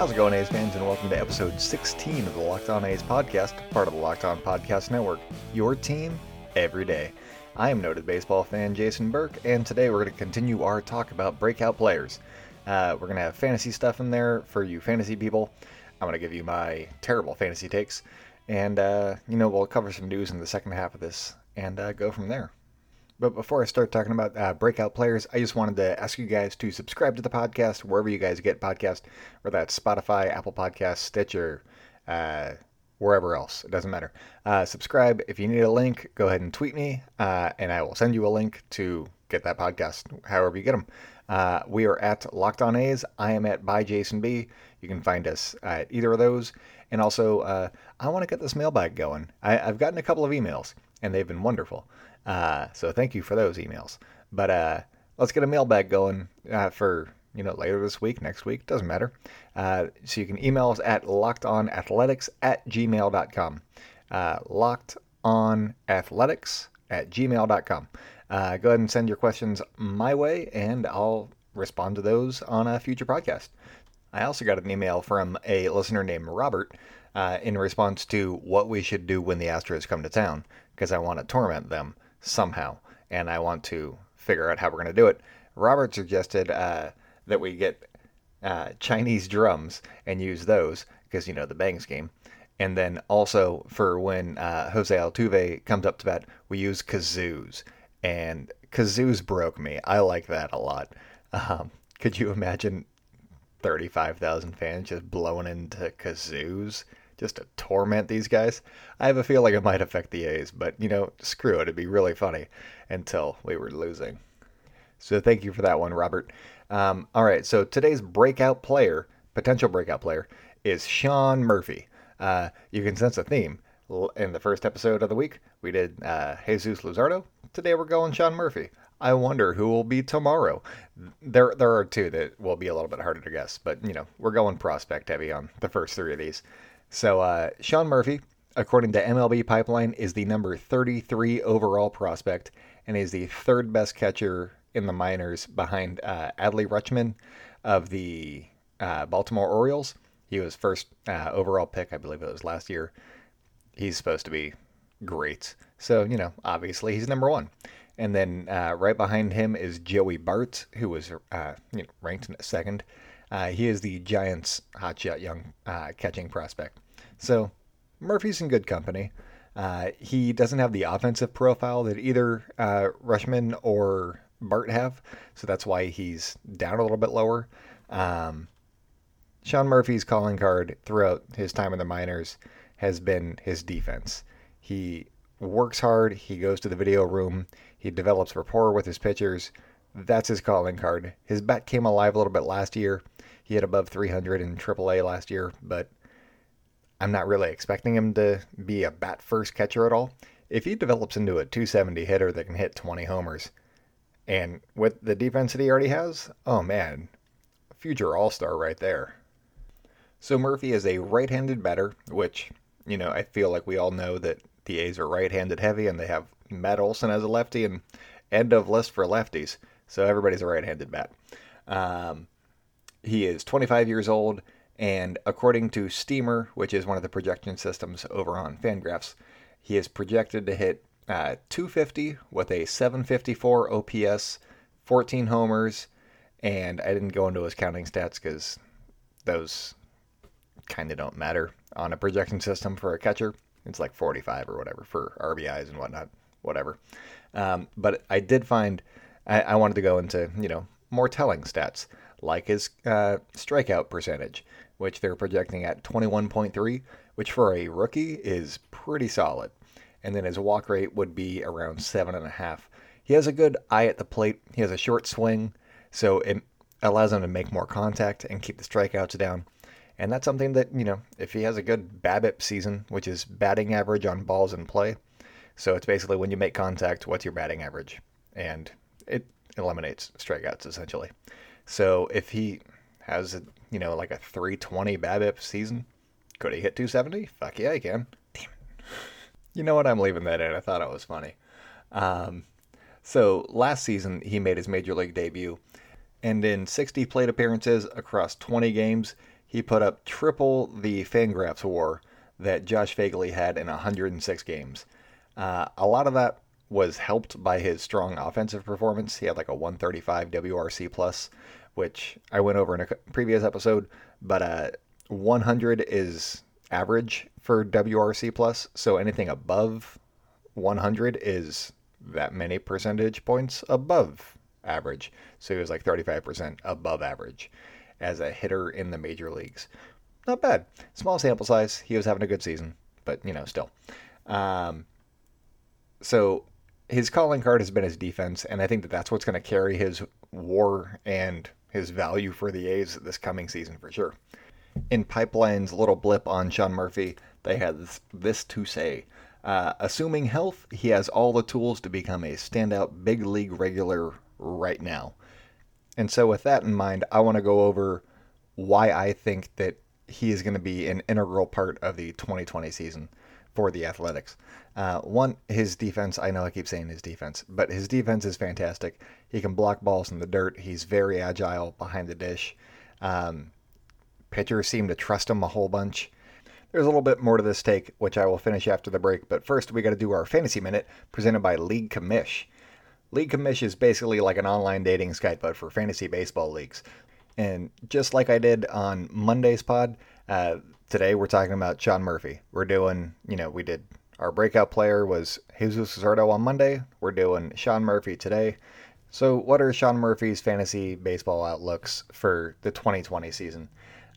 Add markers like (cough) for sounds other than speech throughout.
How's it going, A's fans, and welcome to episode 16 of the Locked On A's podcast, part of the Locked On Podcast Network. Your team every day. I am noted baseball fan Jason Burke, and today we're going to continue our talk about breakout players. Uh, we're going to have fantasy stuff in there for you fantasy people. I'm going to give you my terrible fantasy takes, and uh, you know we'll cover some news in the second half of this and uh, go from there. But before I start talking about uh, breakout players, I just wanted to ask you guys to subscribe to the podcast wherever you guys get podcast, whether that's Spotify, Apple Podcasts, Stitcher, uh, wherever else. It doesn't matter. Uh, subscribe. If you need a link, go ahead and tweet me, uh, and I will send you a link to get that podcast, however you get them. Uh, we are at Locked On A's. I am at by Jason B. You can find us at either of those. And also, uh, I want to get this mailbag going. I, I've gotten a couple of emails, and they've been wonderful. Uh, so thank you for those emails. But uh, let's get a mailbag going uh, for you know later this week, next week, doesn't matter. Uh, so you can email us at lockedonathletics at gmail.com. Uh, lockedonathletics at gmail.com. Uh, go ahead and send your questions my way, and I'll respond to those on a future podcast. I also got an email from a listener named Robert uh, in response to what we should do when the Astros come to town, because I want to torment them somehow, and I want to figure out how we're going to do it. Robert suggested uh, that we get uh, Chinese drums and use those because you know the Bangs game, and then also for when uh, Jose Altuve comes up to bat, we use kazoos, and kazoos broke me. I like that a lot. Um, could you imagine 35,000 fans just blowing into kazoos? Just to torment these guys. I have a feeling it might affect the A's, but you know, screw it. It'd be really funny until we were losing. So thank you for that one, Robert. Um, all right, so today's breakout player, potential breakout player, is Sean Murphy. Uh, you can sense a theme. In the first episode of the week, we did uh, Jesus Luzardo. Today we're going Sean Murphy. I wonder who will be tomorrow. There, there are two that will be a little bit harder to guess, but you know we're going prospect heavy on the first three of these. So uh, Sean Murphy, according to MLB Pipeline, is the number 33 overall prospect and is the third best catcher in the minors behind uh, Adley Rutschman of the uh, Baltimore Orioles. He was first uh, overall pick, I believe it was last year. He's supposed to be great. So, you know, obviously he's number one. And then uh, right behind him is Joey Bart, who was uh, you know, ranked second. Uh, he is the Giants' hotshot young uh, catching prospect. So Murphy's in good company. Uh, he doesn't have the offensive profile that either uh, Rutschman or Bart have, so that's why he's down a little bit lower. Um, Sean Murphy's calling card throughout his time in the minors has been his defense. He works hard, he goes to the video room, he develops rapport with his pitchers. That's his calling card. His bat came alive a little bit last year. He hit above 300 in AAA last year, but I'm not really expecting him to be a bat first catcher at all. If he develops into a 270 hitter that can hit 20 homers, and with the defense that he already has, oh man, future all star right there. So Murphy is a right handed batter, which, you know, I feel like we all know that the A's are right handed heavy and they have Matt Olson as a lefty and end of list for lefties. So everybody's a right handed bat. Um, he is 25 years old. And according to Steamer, which is one of the projection systems over on Fangraphs, he is projected to hit uh, 250 with a 754 OPS, 14 homers, and I didn't go into his counting stats because those kind of don't matter on a projection system for a catcher. It's like 45 or whatever for RBIs and whatnot, whatever. Um, but I did find I, I, wanted to go into you know more telling stats like his uh, strikeout percentage which they're projecting at 21.3, which for a rookie is pretty solid. And then his walk rate would be around 7.5. He has a good eye at the plate, he has a short swing, so it allows him to make more contact and keep the strikeouts down. And that's something that, you know, if he has a good BABIP season, which is batting average on balls in play, so it's basically when you make contact, what's your batting average? And it eliminates strikeouts essentially. So if he has a, you know like a 320 BABIP season, could he hit 270? Fuck yeah, he can. Damn it. You know what? I'm leaving that in. I thought it was funny. Um, so last season he made his major league debut, and in 60 plate appearances across 20 games, he put up triple the Fangraphs WAR that Josh Phegley had in 106 games. Uh, a lot of that was helped by his strong offensive performance. He had like a 135 WRC plus, which I went over in a previous episode. But uh, 100 is average for WRC plus, so anything above 100 is that many percentage points above average. So he was like 35% above average as a hitter in the major leagues. Not bad. Small sample size. He was having a good season, but you know, still. Um, so his calling card has been his defense, and I think that that's what's going to carry his war and his value for the A's this coming season for sure. In Pipeline's little blip on Sean Murphy, they had this, to say. Uh, assuming health, he has all the tools to become a standout big league regular right now. And so, with that in mind, I want to go over why I think that he is going to be an integral part of the 2020 season for the Athletics. Uh, one, his defense, I know I keep saying his defense, but his defense is fantastic. He can block balls in the dirt, he's very agile behind the dish. Um, pitchers seem to trust him a whole bunch. There's a little bit more to this take, which I will finish after the break, but first we got to do our fantasy minute presented by League Commish. League Commish is basically like an online dating Skype, but for fantasy baseball leagues. And just like I did on Monday's pod, uh, today we're talking about Sean Murphy. We're doing, you know, we did our breakout player was Jesus Luzardo on Monday. We're doing Sean Murphy today. So, what are Sean Murphy's fantasy baseball outlooks for the 2020 season?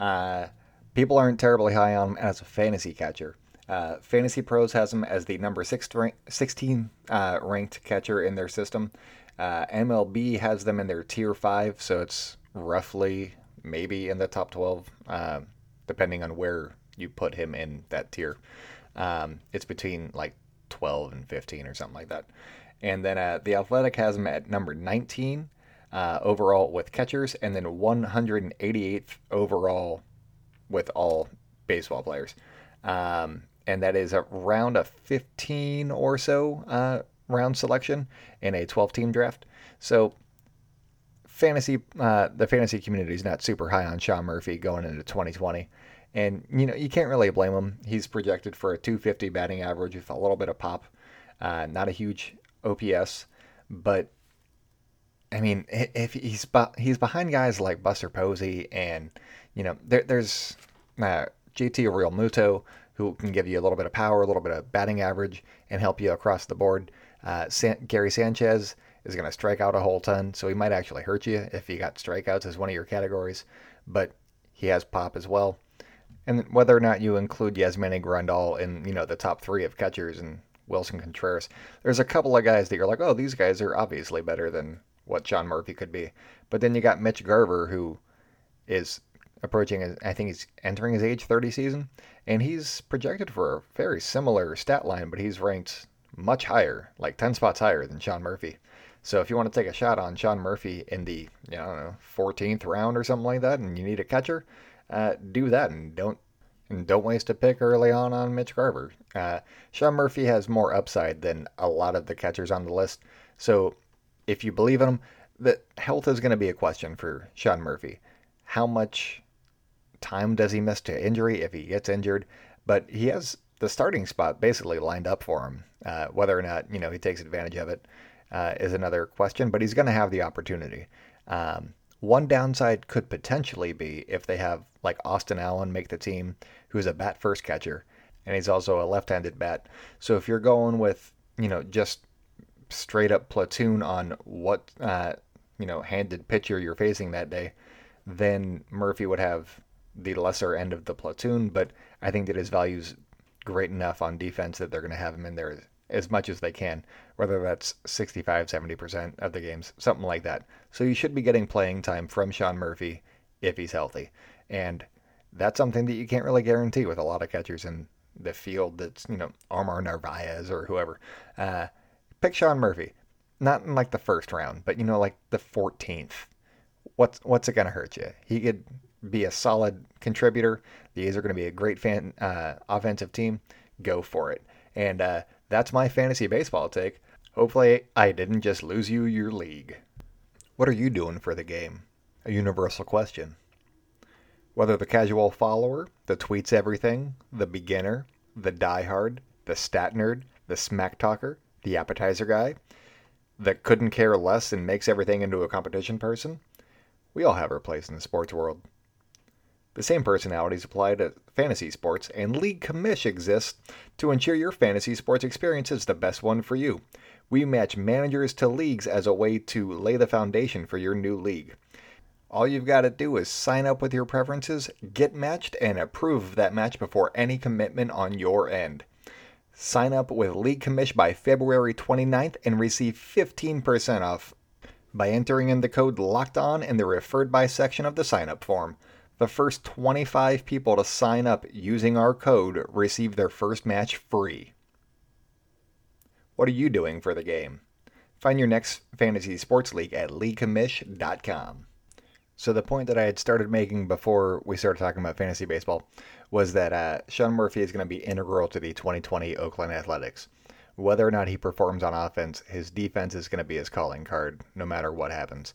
Uh, people aren't terribly high on him as a fantasy catcher. Uh, fantasy Pros has him as the number six 16 uh, ranked catcher in their system. Uh, MLB has them in their tier five, so it's roughly maybe in the top 12, uh, depending on where you put him in that tier. Um, it's between like 12 and 15 or something like that. And then uh, the Athletic has him at number 19 uh, overall with catchers, and then 188th overall with all baseball players. Um, and that is around a 15 or so uh, round selection in a 12 team draft. So fantasy, uh, the fantasy community is not super high on Sean Murphy going into 2020. And, you know, you can't really blame him. He's projected for a 250 batting average with a little bit of pop. Uh, not a huge OPS, but I mean, if he's he's behind guys like Buster Posey and you know, there, there's uh, JT Realmuto who can give you a little bit of power, a little bit of batting average, and help you across the board. Uh, San- Gary Sanchez is going to strike out a whole ton, so he might actually hurt you if he got strikeouts as one of your categories. But he has pop as well. And whether or not you include Yasmani Grandal in, you know, the top three of catchers and Willson Contreras, there's a couple of guys that you're like, oh, these guys are obviously better than what Sean Murphy could be. But then you got Mitch Garver, who is approaching, I think he's entering his age 30 season, and he's projected for a very similar stat line, but he's ranked much higher, like 10 spots higher than Sean Murphy. So if you want to take a shot on Sean Murphy in the, you know, know 14th round or something like that, and you need a catcher, uh, do that and don't and don't waste a pick early on on Mitch Garver. Uh, Sean Murphy has more upside than a lot of the catchers on the list. So if you believe in him, the health is going to be a question for Sean Murphy. How much time does he miss to injury if he gets injured? But he has the starting spot basically lined up for him. Uh, whether or not you know he takes advantage of it uh, is another question, but he's going to have the opportunity. Um, one downside could potentially be if they have like Austin Allen make the team, who's a bat first catcher, and he's also a left-handed bat. So if you're going with you know just straight up platoon on what uh, you know handed pitcher you're facing that day, then Murphy would have the lesser end of the platoon. But I think that his value's great enough on defense that they're going to have him in there as much as they can, whether that's 65, 70% of the games, something like that. So you should be getting playing time from Sean Murphy if he's healthy. And that's something that you can't really guarantee with a lot of catchers in the field that's, you know, Omar Narvaez or whoever. Uh, pick Sean Murphy. Not in like the first round, but you know, like the 14th. What's what's it gonna hurt you? He could be a solid contributor. The A's are going to be a great fan uh, offensive team. Go for it. And uh, that's my fantasy baseball take. Hopefully, I didn't just lose you your league. What are you doing for the game? A universal question. Whether the casual follower, the tweets everything, the beginner, the diehard, the stat nerd, the smack talker, the appetizer guy, that couldn't care less and makes everything into a competition person, we all have our place in the sports world. The same personalities apply to fantasy sports, and League Commish exists to ensure your fantasy sports experience is the best one for you. We match managers to leagues as a way to lay the foundation for your new league. All you've got to do is sign up with your preferences, get matched, and approve that match before any commitment on your end. Sign up with League Commish by February 29th and receive 15% off by entering in the code LOCKED ON in the referred by section of the sign up form. The first 25 people to sign up using our code receive their first match free. What are you doing for the game? Find your next fantasy sports league at leaguecommish.com. So the point that I had started making before we started talking about fantasy baseball was that uh, Sean Murphy is going to be integral to the 2020 Oakland Athletics. Whether or not he performs on offense, his defense is going to be his calling card, no matter what happens.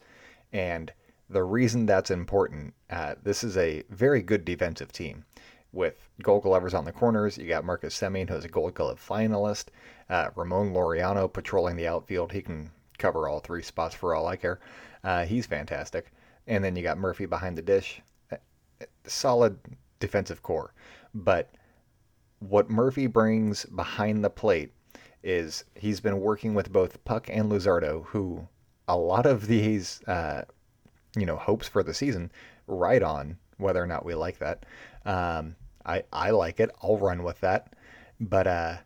And the reason that's important, uh, this is a very good defensive team with gold glovers on the corners. You got Marcus Semien, who's a gold glove finalist. Uh, Ramon Laureano patrolling the outfield. He can cover all three spots for all I care. Uh, he's fantastic. And then you got Murphy behind the dish. Uh, solid defensive core. But what Murphy brings behind the plate is he's been working with both Puck and Luzardo, who a lot of these uh, you know hopes for the season right on whether or not we like that. Um, I I like it. I'll run with that. But uh,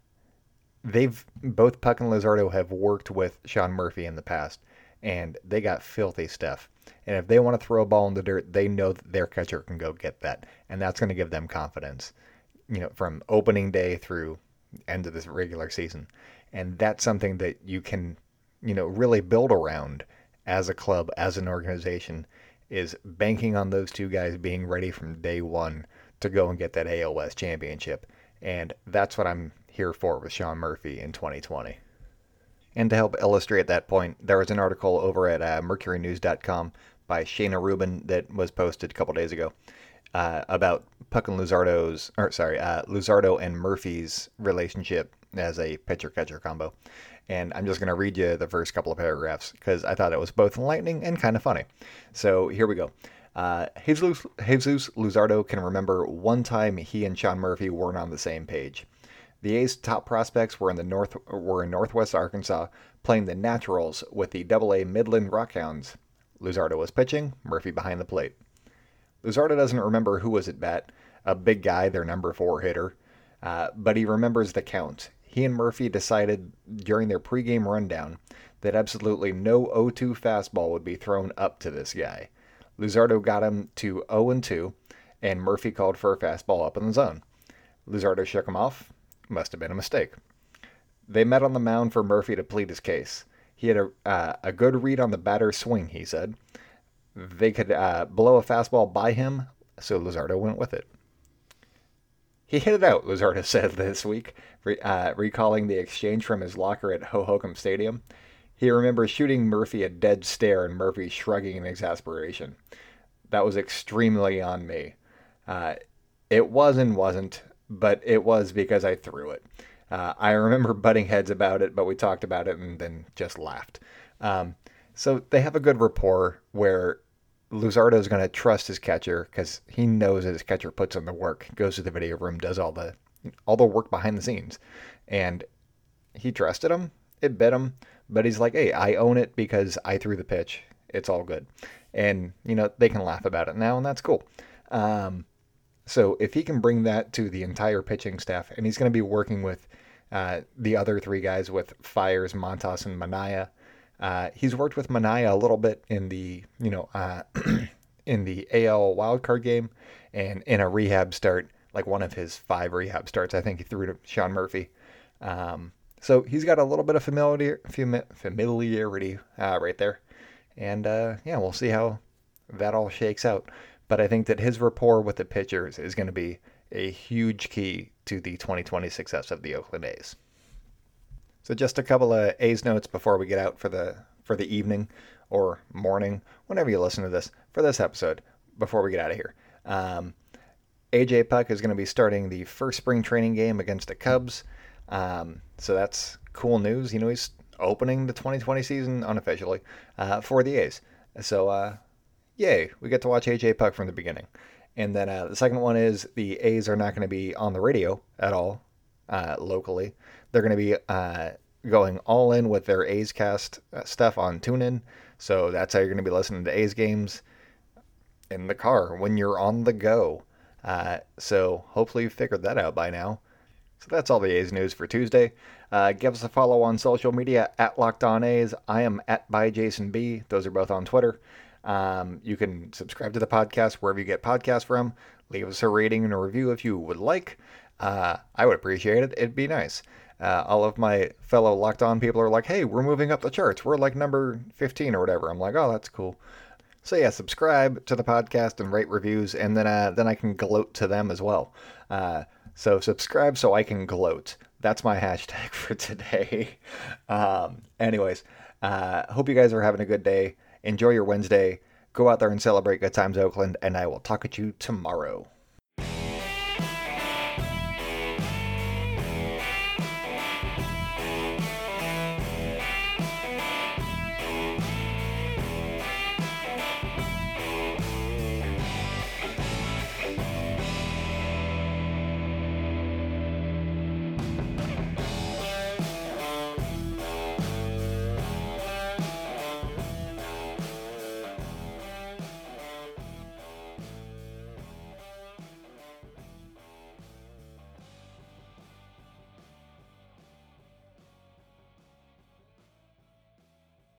they've both Puck and Luzardo have worked with Sean Murphy in the past, and they got filthy stuff. And if they want to throw a ball in the dirt, they know that their catcher can go get that, and that's going to give them confidence. You know, from opening day through end of this regular season, and that's something that you can, you know, really build around as a club, as an organization, is banking on those two guys being ready from day one to go and get that AOS championship. And that's what I'm here for with Sean Murphy in 2020. And to help illustrate that point, there was an article over at uh, mercurynews.com by Shayna Rubin that was posted a couple days ago uh, about Puck and Luzardo's, or sorry, uh, Luzardo and Murphy's relationship as a pitcher catcher combo. And I'm just going to read you the first couple of paragraphs because I thought it was both enlightening and kind of funny. So here we go. Uh, Jesus, Jesus Luzardo can remember one time he and Sean Murphy weren't on the same page. The A's top prospects were in the north were in Northwest Arkansas playing the Naturals with the Double-A Midland Rockhounds. Luzardo was pitching, Murphy behind the plate. Luzardo doesn't remember who was at bat, a big guy, their number four hitter, uh, but he remembers the count he and Murphy decided during their pregame rundown that absolutely no 0-2 fastball would be thrown up to this guy. Luzardo got him to 0-2, and Murphy called for a fastball up in the zone. Luzardo shook him off. Must have been a mistake. They met on the mound for Murphy to plead his case. He had a, uh, a good read on the batter's swing, he said. They could uh, blow a fastball by him, so Luzardo went with it. He hit it out, Luzardo said this week, re- uh, recalling the exchange from his locker at Hohokam Stadium. He remembers shooting Murphy a dead stare and Murphy shrugging in exasperation. That was extremely on me. Uh, it was and wasn't, but it was because I threw it. Uh, I remember (laughs) butting heads about it, but we talked about it and then just laughed. Um, so they have a good rapport where Luzardo is going to trust his catcher because he knows that his catcher puts in the work, goes to the video room, does all the all the work behind the scenes, and he trusted him. It bit him, but he's like, "Hey, I own it because I threw the pitch. It's all good," and you know they can laugh about it now, and that's cool. Um, so if he can bring that to the entire pitching staff, and he's going to be working with uh, the other three guys with Fiers, Montas, and Manaea uh, he's worked with Manaea a little bit in the you know uh, (clears throat) in the AL wildcard game and in a rehab start, like one of his five rehab starts. I think he threw to Sean Murphy. Um, so he's got a little bit of familiar, familiarity uh, right there, and uh, yeah, we'll see how that all shakes out. But I think that his rapport with the pitchers is going to be a huge key to the 2020 success of the Oakland A's. So just a couple of A's notes before we get out for the for the evening or morning, whenever you listen to this, for this episode, before we get out of here. Um, AJ Puck is going to be starting the first spring training game against the Cubs. Um, so that's cool news. You know, he's opening the 2020 season unofficially uh, for the A's. So, uh, yay, we get to watch AJ Puck from the beginning. And then uh, the second one is the A's are not going to be on the radio at all uh, locally. They're going to be uh, going all in with their A's cast uh, stuff on TuneIn. So that's how you're going to be listening to A's games in the car when you're on the go. Uh, so hopefully you figured that out by now. So that's all the A's news for Tuesday. Uh, give us a follow on social media at Locked On A's. I am at by Jason B. Those are both on Twitter. Um, you can subscribe to the podcast wherever you get podcasts from. Leave us a rating and a review if you would like. Uh, I would appreciate it. It'd be nice. Uh, all of my fellow Locked On people are like, hey, we're moving up the charts. We're like number 15 or whatever. I'm like, oh, that's cool. So yeah, subscribe to the podcast and rate reviews, and then uh, then I can gloat to them as well. Uh, so subscribe so I can gloat. That's my hashtag (laughs) for today. um, anyways, uh, hope you guys are having a good day. Enjoy your Wednesday. Go out there and celebrate good times, Oakland, and I will talk at you tomorrow.